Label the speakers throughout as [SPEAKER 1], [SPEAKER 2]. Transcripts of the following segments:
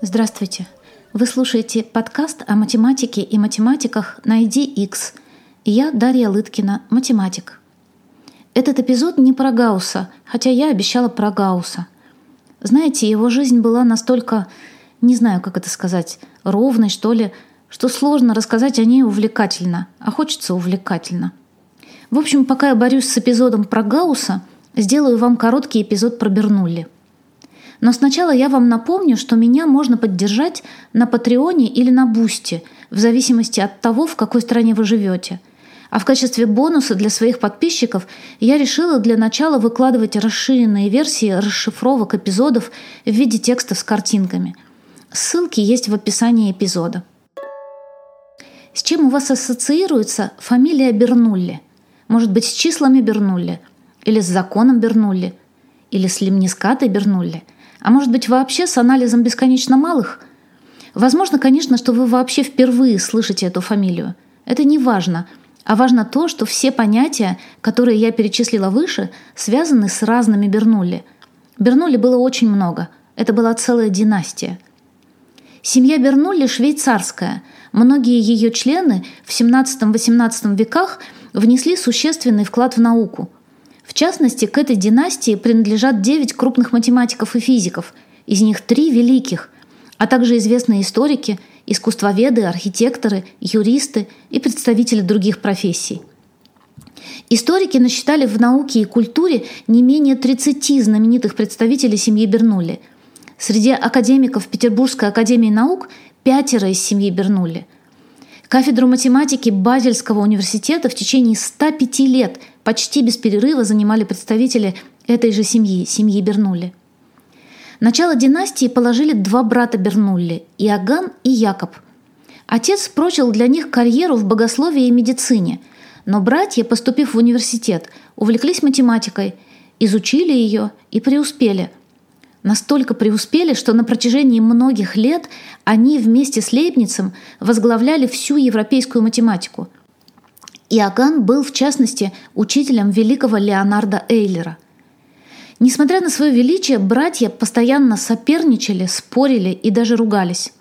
[SPEAKER 1] Здравствуйте! Вы слушаете подкаст о математике и математиках «Найди X». я Дарья Лыткина, математик. Этот эпизод не про Гаусса, хотя я обещала про Гаусса. Знаете, его жизнь была настолько, не знаю, как это сказать, ровной, что ли, что сложно рассказать о ней увлекательно, а хочется увлекательно. В общем, пока я борюсь с эпизодом про Гаусса, сделаю вам короткий эпизод про Бернулли – но сначала я вам напомню, что меня можно поддержать на Патреоне или на Бусти, в зависимости от того, в какой стране вы живете. А в качестве бонуса для своих подписчиков я решила для начала выкладывать расширенные версии расшифровок эпизодов в виде текстов с картинками. Ссылки есть в описании эпизода. С чем у вас ассоциируется фамилия Бернулли? Может быть, с числами Бернулли? Или с законом Бернулли? Или с лимнискатой Бернулли? А может быть, вообще с анализом бесконечно малых? Возможно, конечно, что вы вообще впервые слышите эту фамилию. Это не важно. А важно то, что все понятия, которые я перечислила выше, связаны с разными Бернулли. Бернулли было очень много. Это была целая династия. Семья Бернулли швейцарская. Многие ее члены в 17-18 веках внесли существенный вклад в науку – в частности, к этой династии принадлежат девять крупных математиков и физиков, из них три великих, а также известные историки, искусствоведы, архитекторы, юристы и представители других профессий. Историки насчитали в науке и культуре не менее 30 знаменитых представителей семьи Бернулли. Среди академиков Петербургской академии наук пятеро из семьи Бернулли. Кафедру математики Базельского университета в течение 105 лет – почти без перерыва занимали представители этой же семьи, семьи Бернулли. Начало династии положили два брата Бернулли – Иоганн и Якоб. Отец прочил для них карьеру в богословии и медицине, но братья, поступив в университет, увлеклись математикой, изучили ее и преуспели. Настолько преуспели, что на протяжении многих лет они вместе с Лейбницем возглавляли всю европейскую математику – Иоганн был, в частности, учителем великого Леонарда Эйлера. Несмотря на свое величие, братья постоянно соперничали, спорили и даже ругались.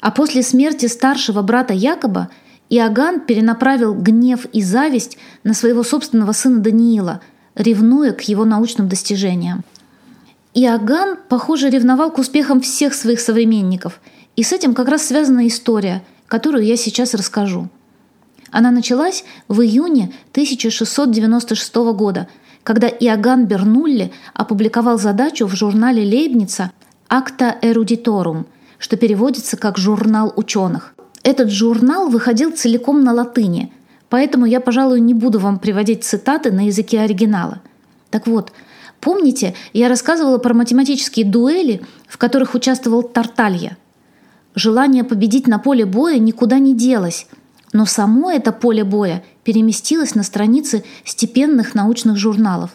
[SPEAKER 1] А после смерти старшего брата Якоба Иоганн перенаправил гнев и зависть на своего собственного сына Даниила, ревнуя к его научным достижениям. Иоганн, похоже, ревновал к успехам всех своих современников, и с этим как раз связана история, которую я сейчас расскажу – она началась в июне 1696 года, когда Иоганн Бернулли опубликовал задачу в журнале Лейбница «Акта эрудиторум», что переводится как «журнал ученых». Этот журнал выходил целиком на латыни, поэтому я, пожалуй, не буду вам приводить цитаты на языке оригинала. Так вот, помните, я рассказывала про математические дуэли, в которых участвовал Тарталья. Желание победить на поле боя никуда не делось – но само это поле боя переместилось на страницы степенных научных журналов.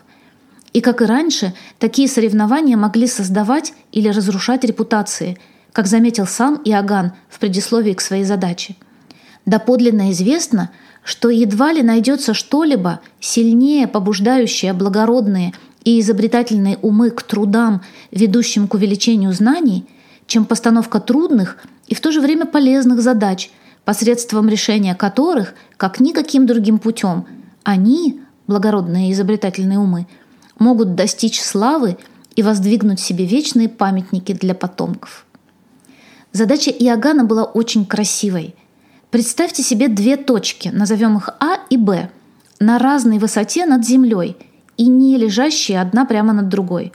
[SPEAKER 1] И как и раньше, такие соревнования могли создавать или разрушать репутации, как заметил сам Иоганн в предисловии к своей задаче. Доподлинно известно, что едва ли найдется что-либо сильнее побуждающее благородные и изобретательные умы к трудам, ведущим к увеличению знаний, чем постановка трудных и в то же время полезных задач, посредством решения которых, как никаким другим путем, они, благородные изобретательные умы, могут достичь славы и воздвигнуть себе вечные памятники для потомков. Задача Иоганна была очень красивой. Представьте себе две точки, назовем их А и Б, на разной высоте над землей и не лежащие одна прямо над другой.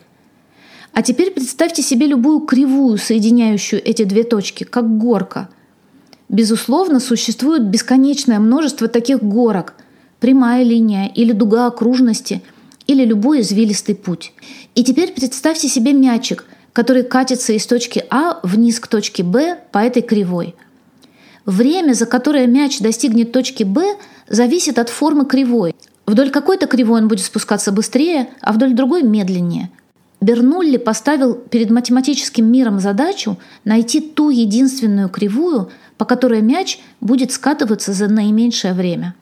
[SPEAKER 1] А теперь представьте себе любую кривую, соединяющую эти две точки, как горка – Безусловно, существует бесконечное множество таких горок, прямая линия или дуга окружности, или любой извилистый путь. И теперь представьте себе мячик, который катится из точки А вниз к точке Б по этой кривой. Время, за которое мяч достигнет точки Б, зависит от формы кривой. Вдоль какой-то кривой он будет спускаться быстрее, а вдоль другой – медленнее. Бернулли поставил перед математическим миром задачу найти ту единственную кривую – по которой мяч будет скатываться за наименьшее время.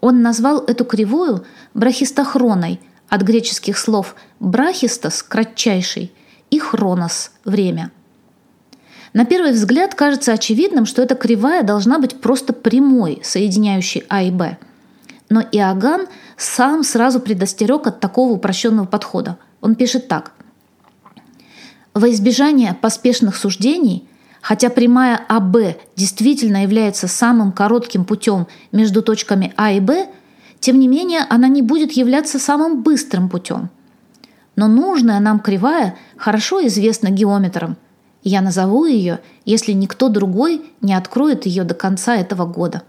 [SPEAKER 1] Он назвал эту кривую брахистохроной от греческих слов «брахистос» – «кратчайший» и «хронос» – «время». На первый взгляд кажется очевидным, что эта кривая должна быть просто прямой, соединяющей А и Б. Но Иоганн сам сразу предостерег от такого упрощенного подхода. Он пишет так. Во избежание поспешных суждений, хотя прямая АБ действительно является самым коротким путем между точками А и Б, тем не менее она не будет являться самым быстрым путем. Но нужная нам кривая хорошо известна геометрам. Я назову ее, если никто другой не откроет ее до конца этого года.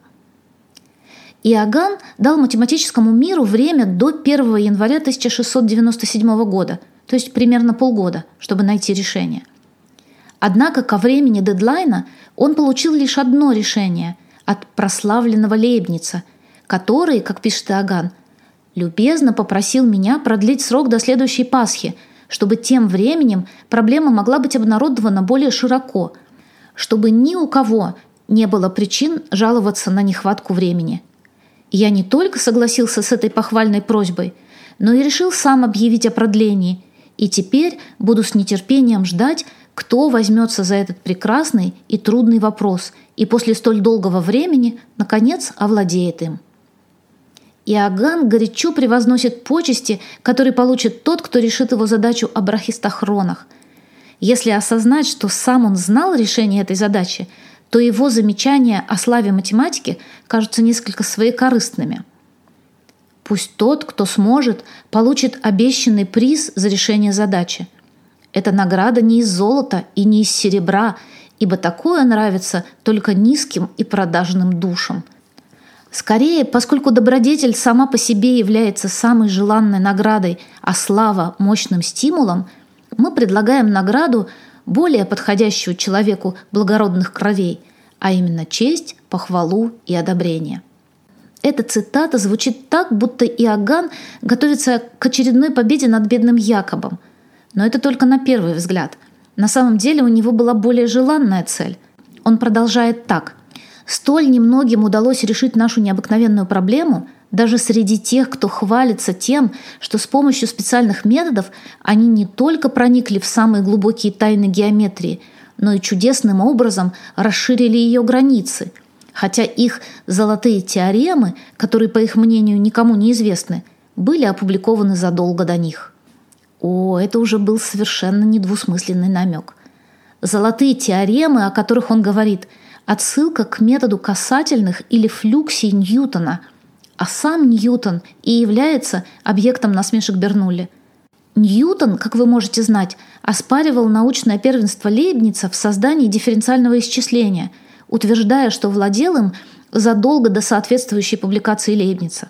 [SPEAKER 1] Иоганн дал математическому миру время до 1 января 1697 года – то есть примерно полгода, чтобы найти решение. Однако ко времени дедлайна он получил лишь одно решение от прославленного Лейбница, который, как пишет Иоганн, любезно попросил меня продлить срок до следующей Пасхи, чтобы тем временем проблема могла быть обнародована более широко, чтобы ни у кого не было причин жаловаться на нехватку времени. Я не только согласился с этой похвальной просьбой, но и решил сам объявить о продлении – и теперь буду с нетерпением ждать, кто возьмется за этот прекрасный и трудный вопрос и после столь долгого времени, наконец, овладеет им. Иоганн горячо превозносит почести, которые получит тот, кто решит его задачу о брахистохронах. Если осознать, что сам он знал решение этой задачи, то его замечания о славе математики кажутся несколько своекорыстными – Пусть тот, кто сможет, получит обещанный приз за решение задачи. Эта награда не из золота и не из серебра, ибо такое нравится только низким и продажным душам. Скорее, поскольку добродетель сама по себе является самой желанной наградой, а слава – мощным стимулом, мы предлагаем награду, более подходящую человеку благородных кровей, а именно честь, похвалу и одобрение – эта цитата звучит так, будто Иоганн готовится к очередной победе над бедным Якобом. Но это только на первый взгляд. На самом деле у него была более желанная цель. Он продолжает так. «Столь немногим удалось решить нашу необыкновенную проблему, даже среди тех, кто хвалится тем, что с помощью специальных методов они не только проникли в самые глубокие тайны геометрии, но и чудесным образом расширили ее границы – хотя их золотые теоремы, которые, по их мнению, никому не известны, были опубликованы задолго до них. О, это уже был совершенно недвусмысленный намек. Золотые теоремы, о которых он говорит, отсылка к методу касательных или флюксий Ньютона, а сам Ньютон и является объектом насмешек Бернулли. Ньютон, как вы можете знать, оспаривал научное первенство Лейбница в создании дифференциального исчисления – утверждая, что владел им задолго до соответствующей публикации Лейбница.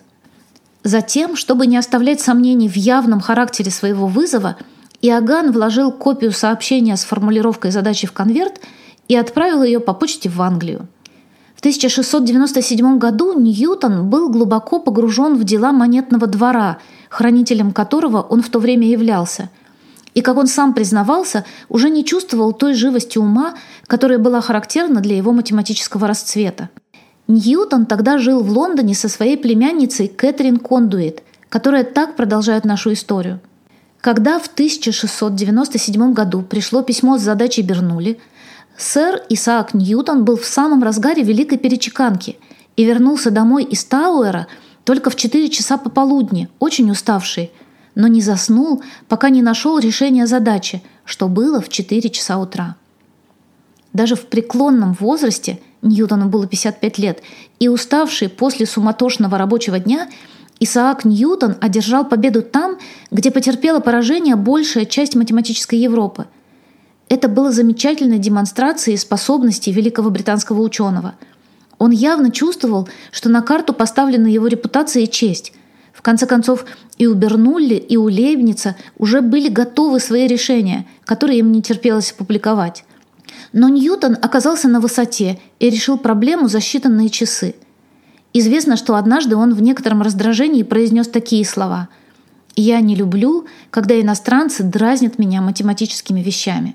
[SPEAKER 1] Затем, чтобы не оставлять сомнений в явном характере своего вызова, Иоганн вложил копию сообщения с формулировкой задачи в конверт и отправил ее по почте в Англию. В 1697 году Ньютон был глубоко погружен в дела монетного двора, хранителем которого он в то время являлся – и, как он сам признавался, уже не чувствовал той живости ума, которая была характерна для его математического расцвета. Ньютон тогда жил в Лондоне со своей племянницей Кэтрин Кондуит, которая так продолжает нашу историю. Когда в 1697 году пришло письмо с задачей Бернули, сэр Исаак Ньютон был в самом разгаре великой перечеканки и вернулся домой из Тауэра только в 4 часа пополудни, очень уставший – но не заснул, пока не нашел решение задачи, что было в 4 часа утра. Даже в преклонном возрасте, Ньютону было 55 лет, и уставший после суматошного рабочего дня, Исаак Ньютон одержал победу там, где потерпела поражение большая часть математической Европы. Это было замечательной демонстрацией способностей великого британского ученого. Он явно чувствовал, что на карту поставлена его репутация и честь – в конце концов, и у Бернулли, и у Лейбница уже были готовы свои решения, которые им не терпелось опубликовать. Но Ньютон оказался на высоте и решил проблему за считанные часы. Известно, что однажды он в некотором раздражении произнес такие слова «Я не люблю, когда иностранцы дразнят меня математическими вещами».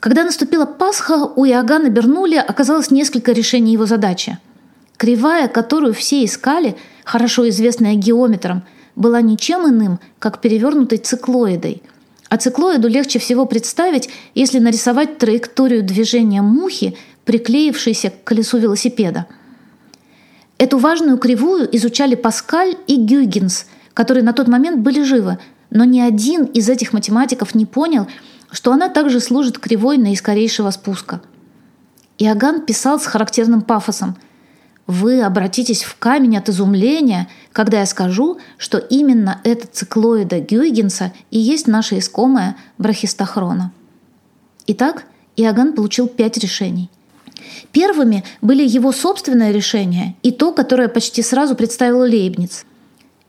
[SPEAKER 1] Когда наступила Пасха, у Иоганна Бернулли оказалось несколько решений его задачи – Кривая, которую все искали, хорошо известная геометрам, была ничем иным, как перевернутой циклоидой. А циклоиду легче всего представить, если нарисовать траекторию движения мухи, приклеившейся к колесу велосипеда. Эту важную кривую изучали Паскаль и Гюйгенс, которые на тот момент были живы, но ни один из этих математиков не понял, что она также служит кривой наискорейшего спуска. Иоганн писал с характерным пафосом – вы обратитесь в камень от изумления, когда я скажу, что именно эта циклоида Гюйгенса и есть наша искомая брахистохрона. Итак, Иоганн получил пять решений. Первыми были его собственное решение и то, которое почти сразу представил Лейбниц.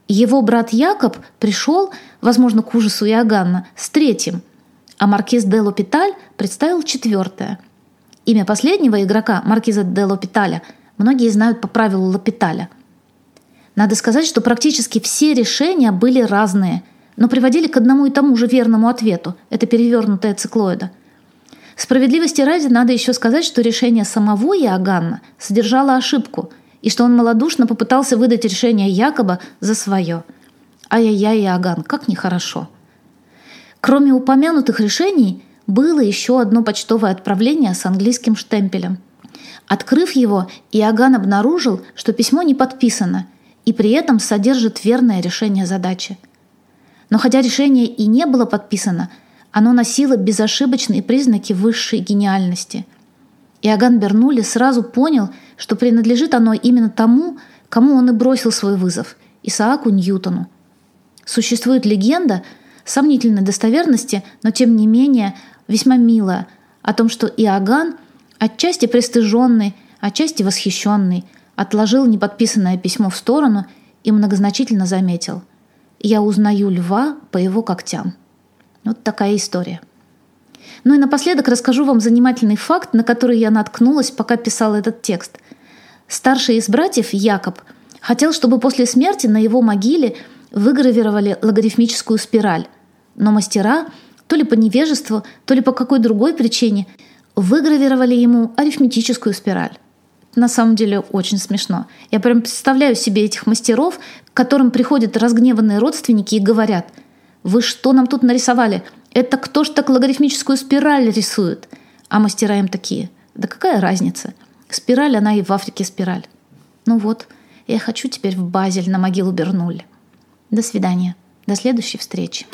[SPEAKER 1] Его брат Якоб пришел, возможно, к ужасу Иоганна, с третьим, а маркиз де Лопиталь представил четвертое. Имя последнего игрока, маркиза де Лопиталя – многие знают по правилу Лапиталя. Надо сказать, что практически все решения были разные, но приводили к одному и тому же верному ответу – это перевернутая циклоида. Справедливости ради надо еще сказать, что решение самого Иоганна содержало ошибку, и что он малодушно попытался выдать решение Якоба за свое. Ай-яй-яй, Иоганн, как нехорошо. Кроме упомянутых решений, было еще одно почтовое отправление с английским штемпелем – Открыв его, Иоганн обнаружил, что письмо не подписано и при этом содержит верное решение задачи. Но хотя решение и не было подписано, оно носило безошибочные признаки высшей гениальности. Иоганн Бернули сразу понял, что принадлежит оно именно тому, кому он и бросил свой вызов – Исааку Ньютону. Существует легенда сомнительной достоверности, но тем не менее весьма милая, о том, что Иоганн – Отчасти пристыженный, отчасти восхищенный, отложил неподписанное письмо в сторону и многозначительно заметил. «Я узнаю льва по его когтям». Вот такая история. Ну и напоследок расскажу вам занимательный факт, на который я наткнулась, пока писала этот текст. Старший из братьев, Якоб, хотел, чтобы после смерти на его могиле выгравировали логарифмическую спираль. Но мастера, то ли по невежеству, то ли по какой другой причине – выгравировали ему арифметическую спираль. На самом деле очень смешно. Я прям представляю себе этих мастеров, к которым приходят разгневанные родственники и говорят, «Вы что нам тут нарисовали? Это кто ж так логарифмическую спираль рисует?» А мастера им такие, «Да какая разница? Спираль, она и в Африке спираль». Ну вот, я хочу теперь в Базель на могилу Бернули. До свидания. До следующей встречи.